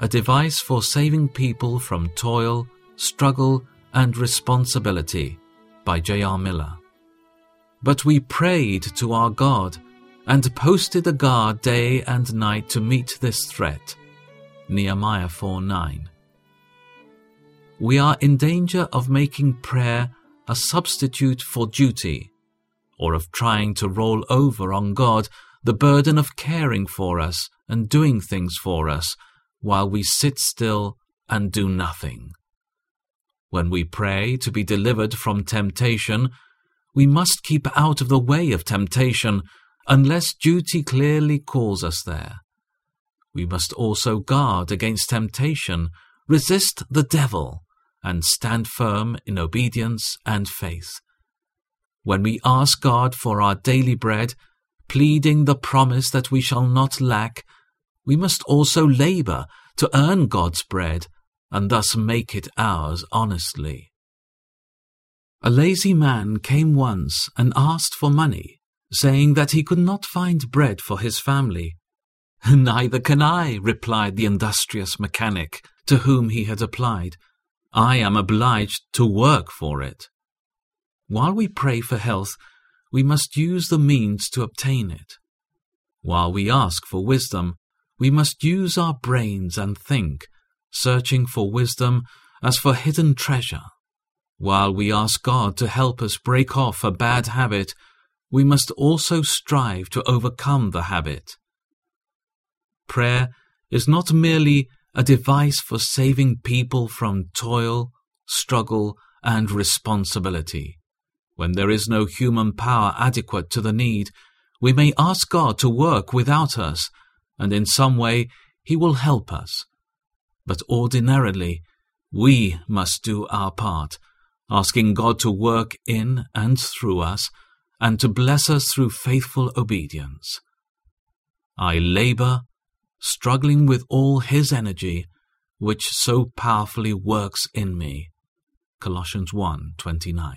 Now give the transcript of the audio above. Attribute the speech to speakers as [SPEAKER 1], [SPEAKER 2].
[SPEAKER 1] a device for saving people from toil, struggle, and responsibility by J.R. Miller. But we prayed to our God and posted a guard day and night to meet this threat. Nehemiah 4 9. We are in danger of making prayer a substitute for duty, or of trying to roll over on God the burden of caring for us and doing things for us while we sit still and do nothing. When we pray to be delivered from temptation, we must keep out of the way of temptation unless duty clearly calls us there. We must also guard against temptation, resist the devil, and stand firm in obedience and faith. When we ask God for our daily bread, pleading the promise that we shall not lack, we must also labor to earn God's bread and thus make it ours honestly. A lazy man came once and asked for money, saying that he could not find bread for his family. Neither can I, replied the industrious mechanic to whom he had applied. I am obliged to work for it. While we pray for health, we must use the means to obtain it. While we ask for wisdom, we must use our brains and think, searching for wisdom as for hidden treasure. While we ask God to help us break off a bad habit, we must also strive to overcome the habit. Prayer is not merely a device for saving people from toil, struggle, and responsibility. When there is no human power adequate to the need, we may ask God to work without us, and in some way He will help us. But ordinarily, we must do our part asking God to work in and through us, and to bless us through faithful obedience. I labor, struggling with all His energy, which so powerfully works in me. Colossians 1 29.